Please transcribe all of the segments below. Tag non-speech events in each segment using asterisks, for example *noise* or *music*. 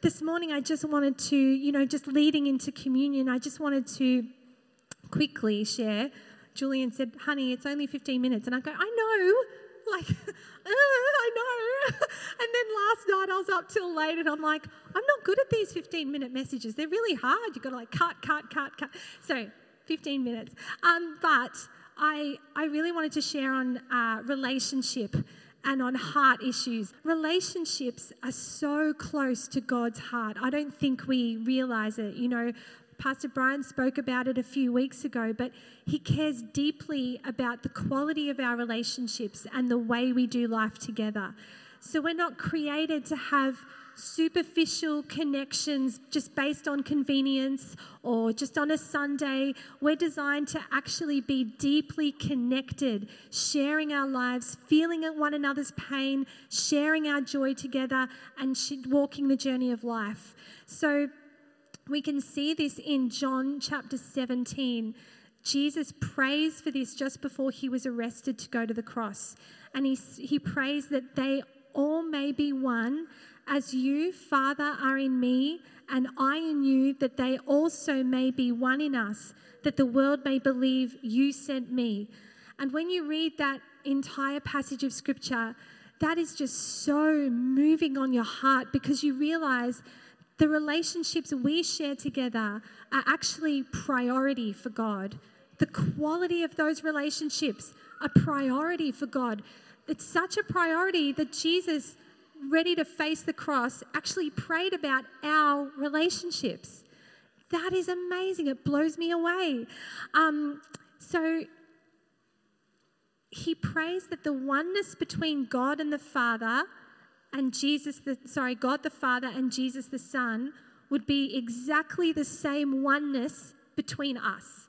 this morning I just wanted to, you know, just leading into communion, I just wanted to quickly share. Julian said, honey, it's only 15 minutes. And I go, I know. *laughs* Like, *laughs* uh, I know. *laughs* and then last night I was up till late and I'm like, I'm not good at these 15 minute messages. They're really hard. You've got to like cut, cut, cut, cut. So 15 minutes. Um, but I, I really wanted to share on uh, relationship and on heart issues. Relationships are so close to God's heart. I don't think we realize it. You know, Pastor Brian spoke about it a few weeks ago, but he cares deeply about the quality of our relationships and the way we do life together. So we're not created to have superficial connections just based on convenience or just on a Sunday. We're designed to actually be deeply connected, sharing our lives, feeling at one another's pain, sharing our joy together, and walking the journey of life. So we can see this in John chapter 17. Jesus prays for this just before he was arrested to go to the cross. And he, he prays that they all may be one as you, Father, are in me and I in you, that they also may be one in us, that the world may believe you sent me. And when you read that entire passage of scripture, that is just so moving on your heart because you realize the relationships we share together are actually priority for God. The quality of those relationships are priority for God. It's such a priority that Jesus ready to face the cross, actually prayed about our relationships. That is amazing. It blows me away. Um, so he prays that the oneness between God and the Father and Jesus, the, sorry, God the Father and Jesus the Son would be exactly the same oneness between us.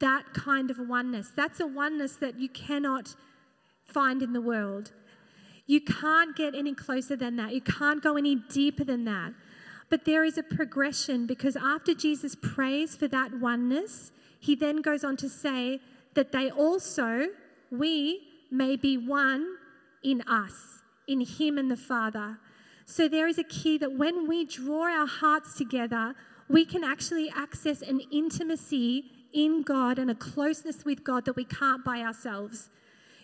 That kind of oneness. That's a oneness that you cannot find in the world. You can't get any closer than that. You can't go any deeper than that. But there is a progression because after Jesus prays for that oneness, he then goes on to say that they also, we, may be one in us, in him and the Father. So there is a key that when we draw our hearts together, we can actually access an intimacy in God and a closeness with God that we can't by ourselves.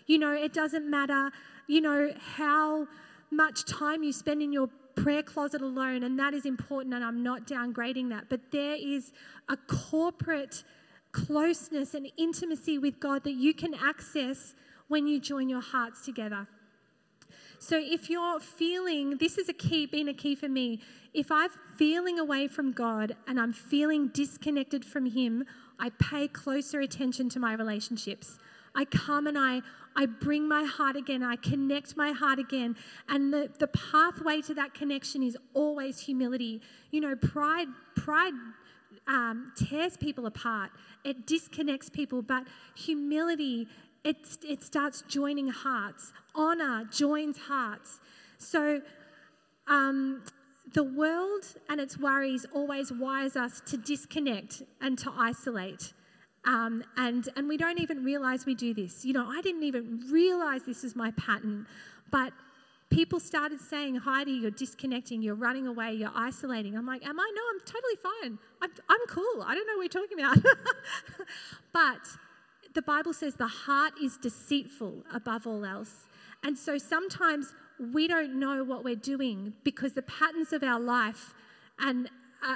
You know, it doesn't matter you know, how much time you spend in your prayer closet alone, and that is important, and I'm not downgrading that. But there is a corporate closeness and intimacy with God that you can access when you join your hearts together. So if you're feeling, this is a key, been a key for me. If I'm feeling away from God and I'm feeling disconnected from Him, I pay closer attention to my relationships. I come and I, I bring my heart again, I connect my heart again. And the, the pathway to that connection is always humility. You know, pride, pride um, tears people apart, it disconnects people, but humility, it, it starts joining hearts. Honor joins hearts. So, um, the world and its worries always wires us to disconnect and to isolate. Um, and, and we don't even realize we do this. You know, I didn't even realize this is my pattern, but people started saying, Heidi, you're disconnecting, you're running away, you're isolating. I'm like, Am I? No, I'm totally fine. I'm, I'm cool. I don't know what you're talking about. *laughs* but the Bible says the heart is deceitful above all else. And so sometimes we don't know what we're doing because the patterns of our life and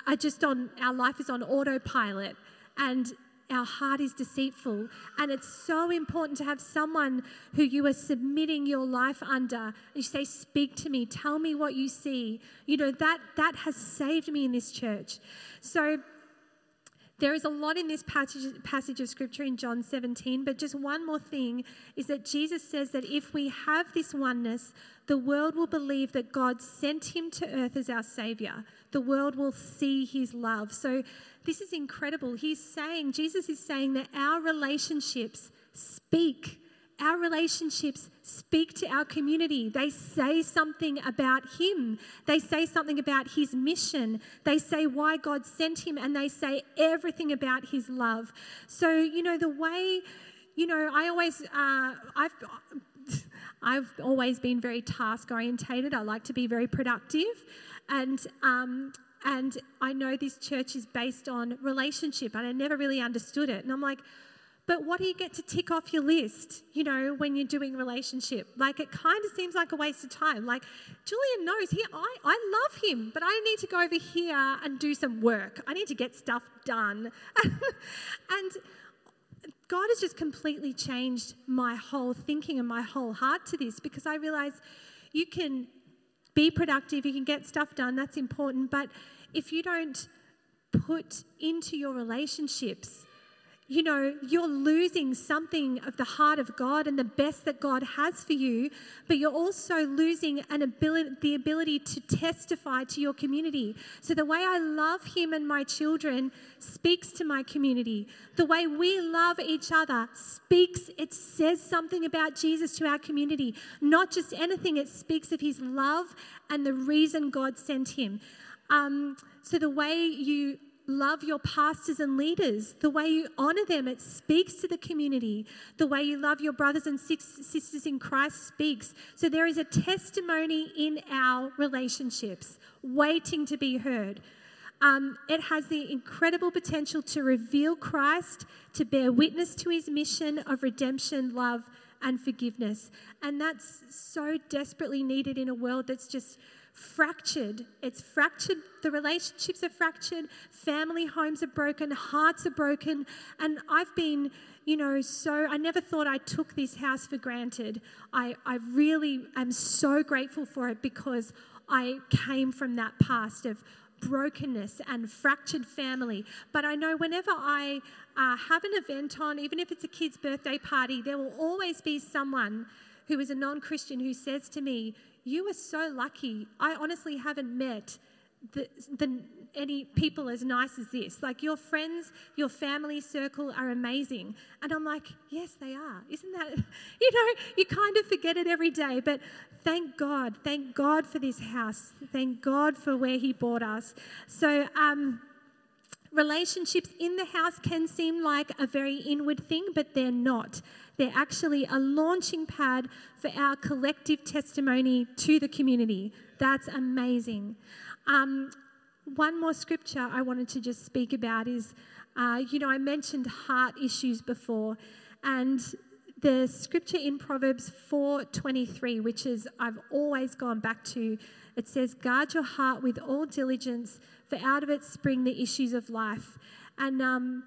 are just on, our life is on autopilot. And our heart is deceitful. And it's so important to have someone who you are submitting your life under. And you say, Speak to me, tell me what you see. You know, that, that has saved me in this church. So, there is a lot in this passage, passage of scripture in John 17, but just one more thing is that Jesus says that if we have this oneness, the world will believe that God sent him to earth as our Savior. The world will see his love. So this is incredible. He's saying, Jesus is saying that our relationships speak. Our relationships speak to our community. They say something about Him. They say something about His mission. They say why God sent Him, and they say everything about His love. So, you know, the way, you know, I always, uh, I've, *laughs* I've always been very task orientated. I like to be very productive. and um, and I know this church is based on relationship, and I never really understood it. And I'm like, but what do you get to tick off your list, you know, when you're doing relationship? Like, it kind of seems like a waste of time. Like, Julian knows he, I, I love him, but I need to go over here and do some work. I need to get stuff done. *laughs* and God has just completely changed my whole thinking and my whole heart to this because I realize you can be productive, you can get stuff done, that's important, but if you don't put into your relationships you know, you're losing something of the heart of God and the best that God has for you, but you're also losing an ability, the ability to testify to your community. So the way I love Him and my children speaks to my community. The way we love each other speaks, it says something about Jesus to our community. Not just anything, it speaks of His love and the reason God sent Him. Um, so the way you love your pastors and leaders, the way you honor them, it speaks to the community. The way you love your brothers and sisters in Christ speaks. So there is a testimony in our relationships waiting to be heard. Um, it has the incredible potential to reveal Christ, to bear witness to his mission of redemption, love, and forgiveness. And that's so desperately needed in a world that's just fractured. It's fractured. The relationships are fractured. Family homes are broken. Hearts are broken. And I've been, you know, so I never thought I took this house for granted. I, I really am so grateful for it because I came from that past of brokenness and fractured family. But I know whenever I uh, have an event on, even if it's a kid's birthday party, there will always be someone who is a non Christian who says to me, you are so lucky. I honestly haven't met the, the, any people as nice as this. Like your friends, your family circle are amazing. And I'm like, yes, they are. Isn't that, *laughs* you know, you kind of forget it every day. But thank God, thank God for this house. Thank God for where He brought us. So, um, relationships in the house can seem like a very inward thing, but they're not. They're actually a launching pad for our collective testimony to the community. That's amazing. Um, one more scripture I wanted to just speak about is, uh, you know, I mentioned heart issues before, and the scripture in Proverbs 4:23, which is I've always gone back to, it says, "Guard your heart with all diligence, for out of it spring the issues of life." And um,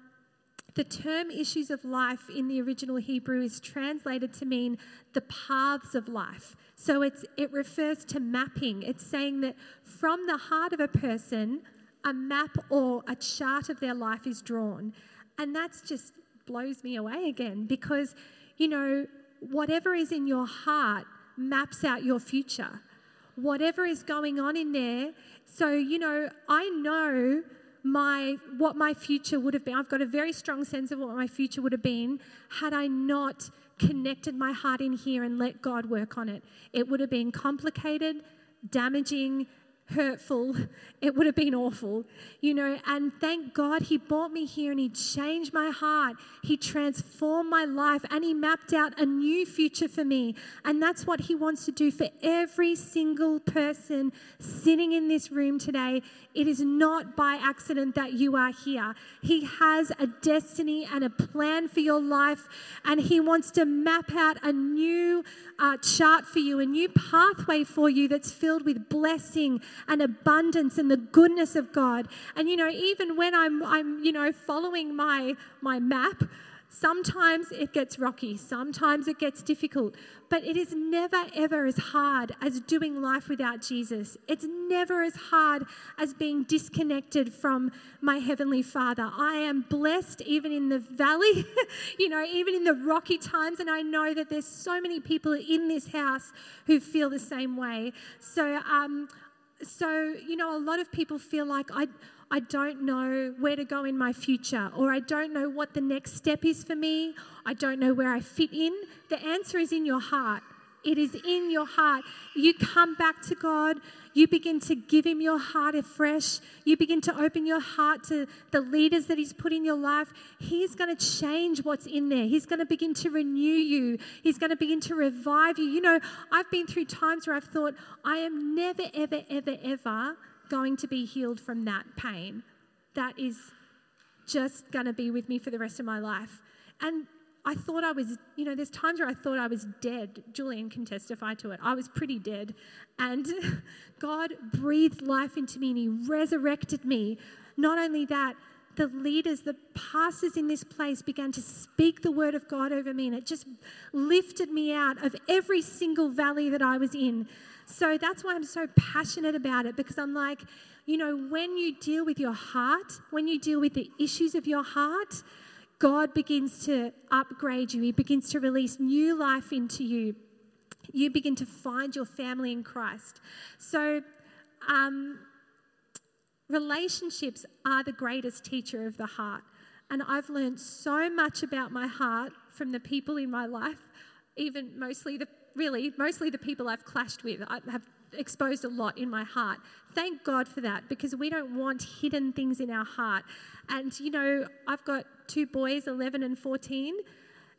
the term issues of life in the original Hebrew is translated to mean the paths of life. So it's, it refers to mapping. It's saying that from the heart of a person, a map or a chart of their life is drawn. And that's just blows me away again because, you know, whatever is in your heart maps out your future. Whatever is going on in there. So, you know, I know my what my future would have been. I've got a very strong sense of what my future would have been had I not connected my heart in here and let God work on it. It would have been complicated, damaging, hurtful. It would have been awful, you know. And thank God he brought me here and he changed my heart. He transformed my life and he mapped out a new future for me. And that's what he wants to do for every single person sitting in this room today. It is not by accident that you are here. He has a destiny and a plan for your life, and he wants to map out a new uh, chart for you, a new pathway for you that's filled with blessing and abundance and the goodness of God. And you know, even when I'm, I'm you know, following my my map, Sometimes it gets rocky, sometimes it gets difficult, but it is never ever as hard as doing life without Jesus. It's never as hard as being disconnected from my Heavenly Father. I am blessed even in the valley, *laughs* you know, even in the rocky times, and I know that there's so many people in this house who feel the same way. So, um, so you know, a lot of people feel like I. I don't know where to go in my future, or I don't know what the next step is for me. I don't know where I fit in. The answer is in your heart. It is in your heart. You come back to God. You begin to give Him your heart afresh. You begin to open your heart to the leaders that He's put in your life. He's going to change what's in there. He's going to begin to renew you. He's going to begin to revive you. You know, I've been through times where I've thought, I am never, ever, ever, ever going to be healed from that pain. That is just going to be with me for the rest of my life. And I thought I was, you know, there's times where I thought I was dead. Julian can testify to it. I was pretty dead. And *laughs* God breathed life into me and He resurrected me. Not only that, the leaders, the pastors in this place began to speak the word of God over me, and it just lifted me out of every single valley that I was in. So that's why I'm so passionate about it because I'm like, you know, when you deal with your heart, when you deal with the issues of your heart, God begins to upgrade you. He begins to release new life into you. You begin to find your family in Christ. So, um, relationships are the greatest teacher of the heart. And I've learned so much about my heart from the people in my life, even mostly the really mostly the people I've clashed with. I have exposed a lot in my heart. Thank God for that because we don't want hidden things in our heart. And you know, I've got two boys, 11 and 14.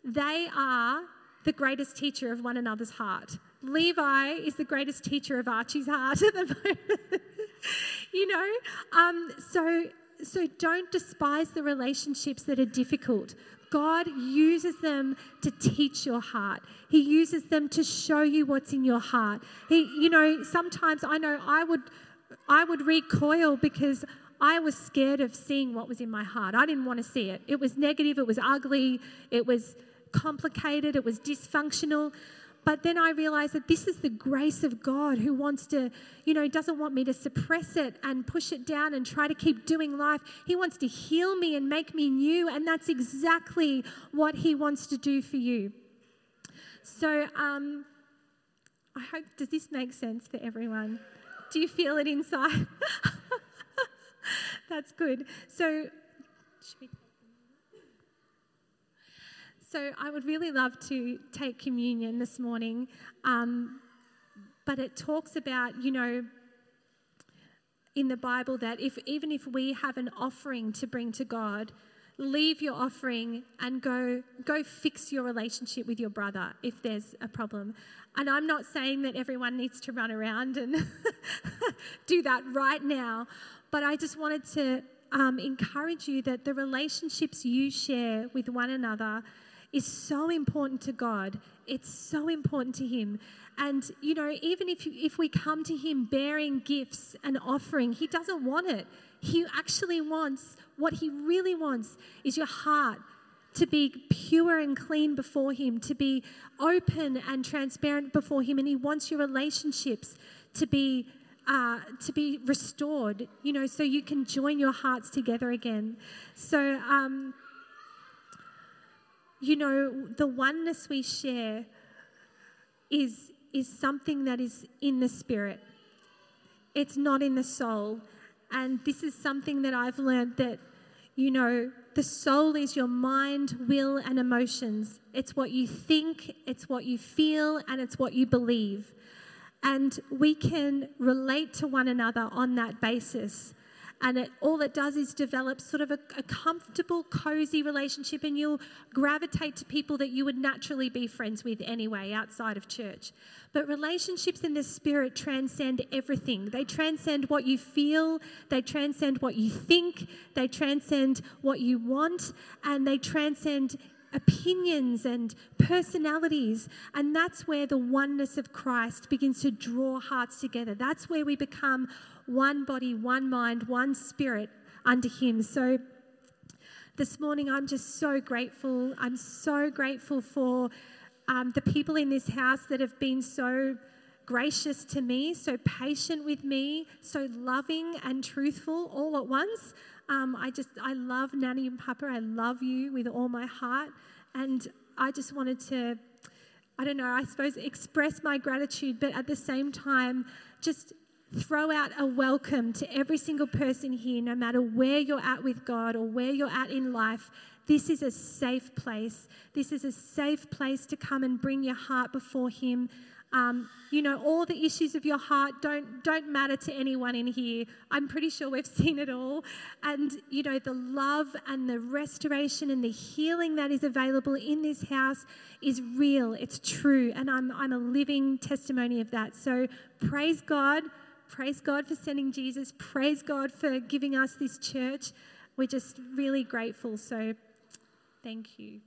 They are the greatest teacher of one another's heart. Levi is the greatest teacher of Archie's heart at the moment. *laughs* you know, um, so so don't despise the relationships that are difficult. God uses them to teach your heart. He uses them to show you what's in your heart. He, you know, sometimes I know I would, I would recoil because I was scared of seeing what was in my heart. I didn't want to see it. It was negative. It was ugly. It was complicated. It was dysfunctional. But then I realized that this is the grace of God who wants to, you know, doesn't want me to suppress it and push it down and try to keep doing life. He wants to heal me and make me new. And that's exactly what He wants to do for you. So um, I hope, does this make sense for everyone? Do you feel it inside? *laughs* that's good. So, So I would really love to take communion this morning, um, but it talks about, you know, in the Bible that if even if we have an offering to bring to God, leave your offering and go go fix your relationship with your brother if there's a problem. And I'm not saying that everyone needs to run around and *laughs* do that right now, but I just wanted to um, encourage you that the relationships you share with one another is so important to God. It's so important to Him. And, you know, even if, if we come to Him bearing gifts and offering, He doesn't want it. He actually wants, what He really wants is your heart to be pure and clean before Him, to be open and transparent before Him. And He wants your relationships to be. Uh, to be restored, you know, so you can join your hearts together again. So, um, you know, the oneness we share is, is something that is in the spirit, it's not in the soul. And this is something that I've learned that, you know, the soul is your mind, will, and emotions. It's what you think, it's what you feel, and it's what you believe. And we can relate to one another on that basis and it, all it does is develop sort of a, a comfortable, cozy relationship, and you'll gravitate to people that you would naturally be friends with anyway outside of church. But relationships in the spirit transcend everything. They transcend what you feel, they transcend what you think, they transcend what you want, and they transcend opinions and personalities. And that's where the oneness of Christ begins to draw hearts together. That's where we become one body, one mind, one spirit under Him. So this morning, I'm just so grateful. I'm so grateful for um, the people in this house that have been so gracious to me, so patient with me, so loving and truthful all at once. Um, I just, I love Nanny and Papa. I love you with all my heart. And I just wanted to, I don't know, I suppose express my gratitude, but at the same time, just throw out a welcome to every single person here, no matter where you're at with God or where you're at in life. This is a safe place. This is a safe place to come and bring your heart before Him. Um, you know, all the issues of your heart don't don't matter to anyone in here. I'm pretty sure we've *laughs* seen it all. And you know, the love and the restoration and the healing that is available in this house is real. It's true, and I'm I'm a living testimony of that. So praise God Praise God for sending Jesus. Praise God for giving us this church. We're just really grateful. So thank you.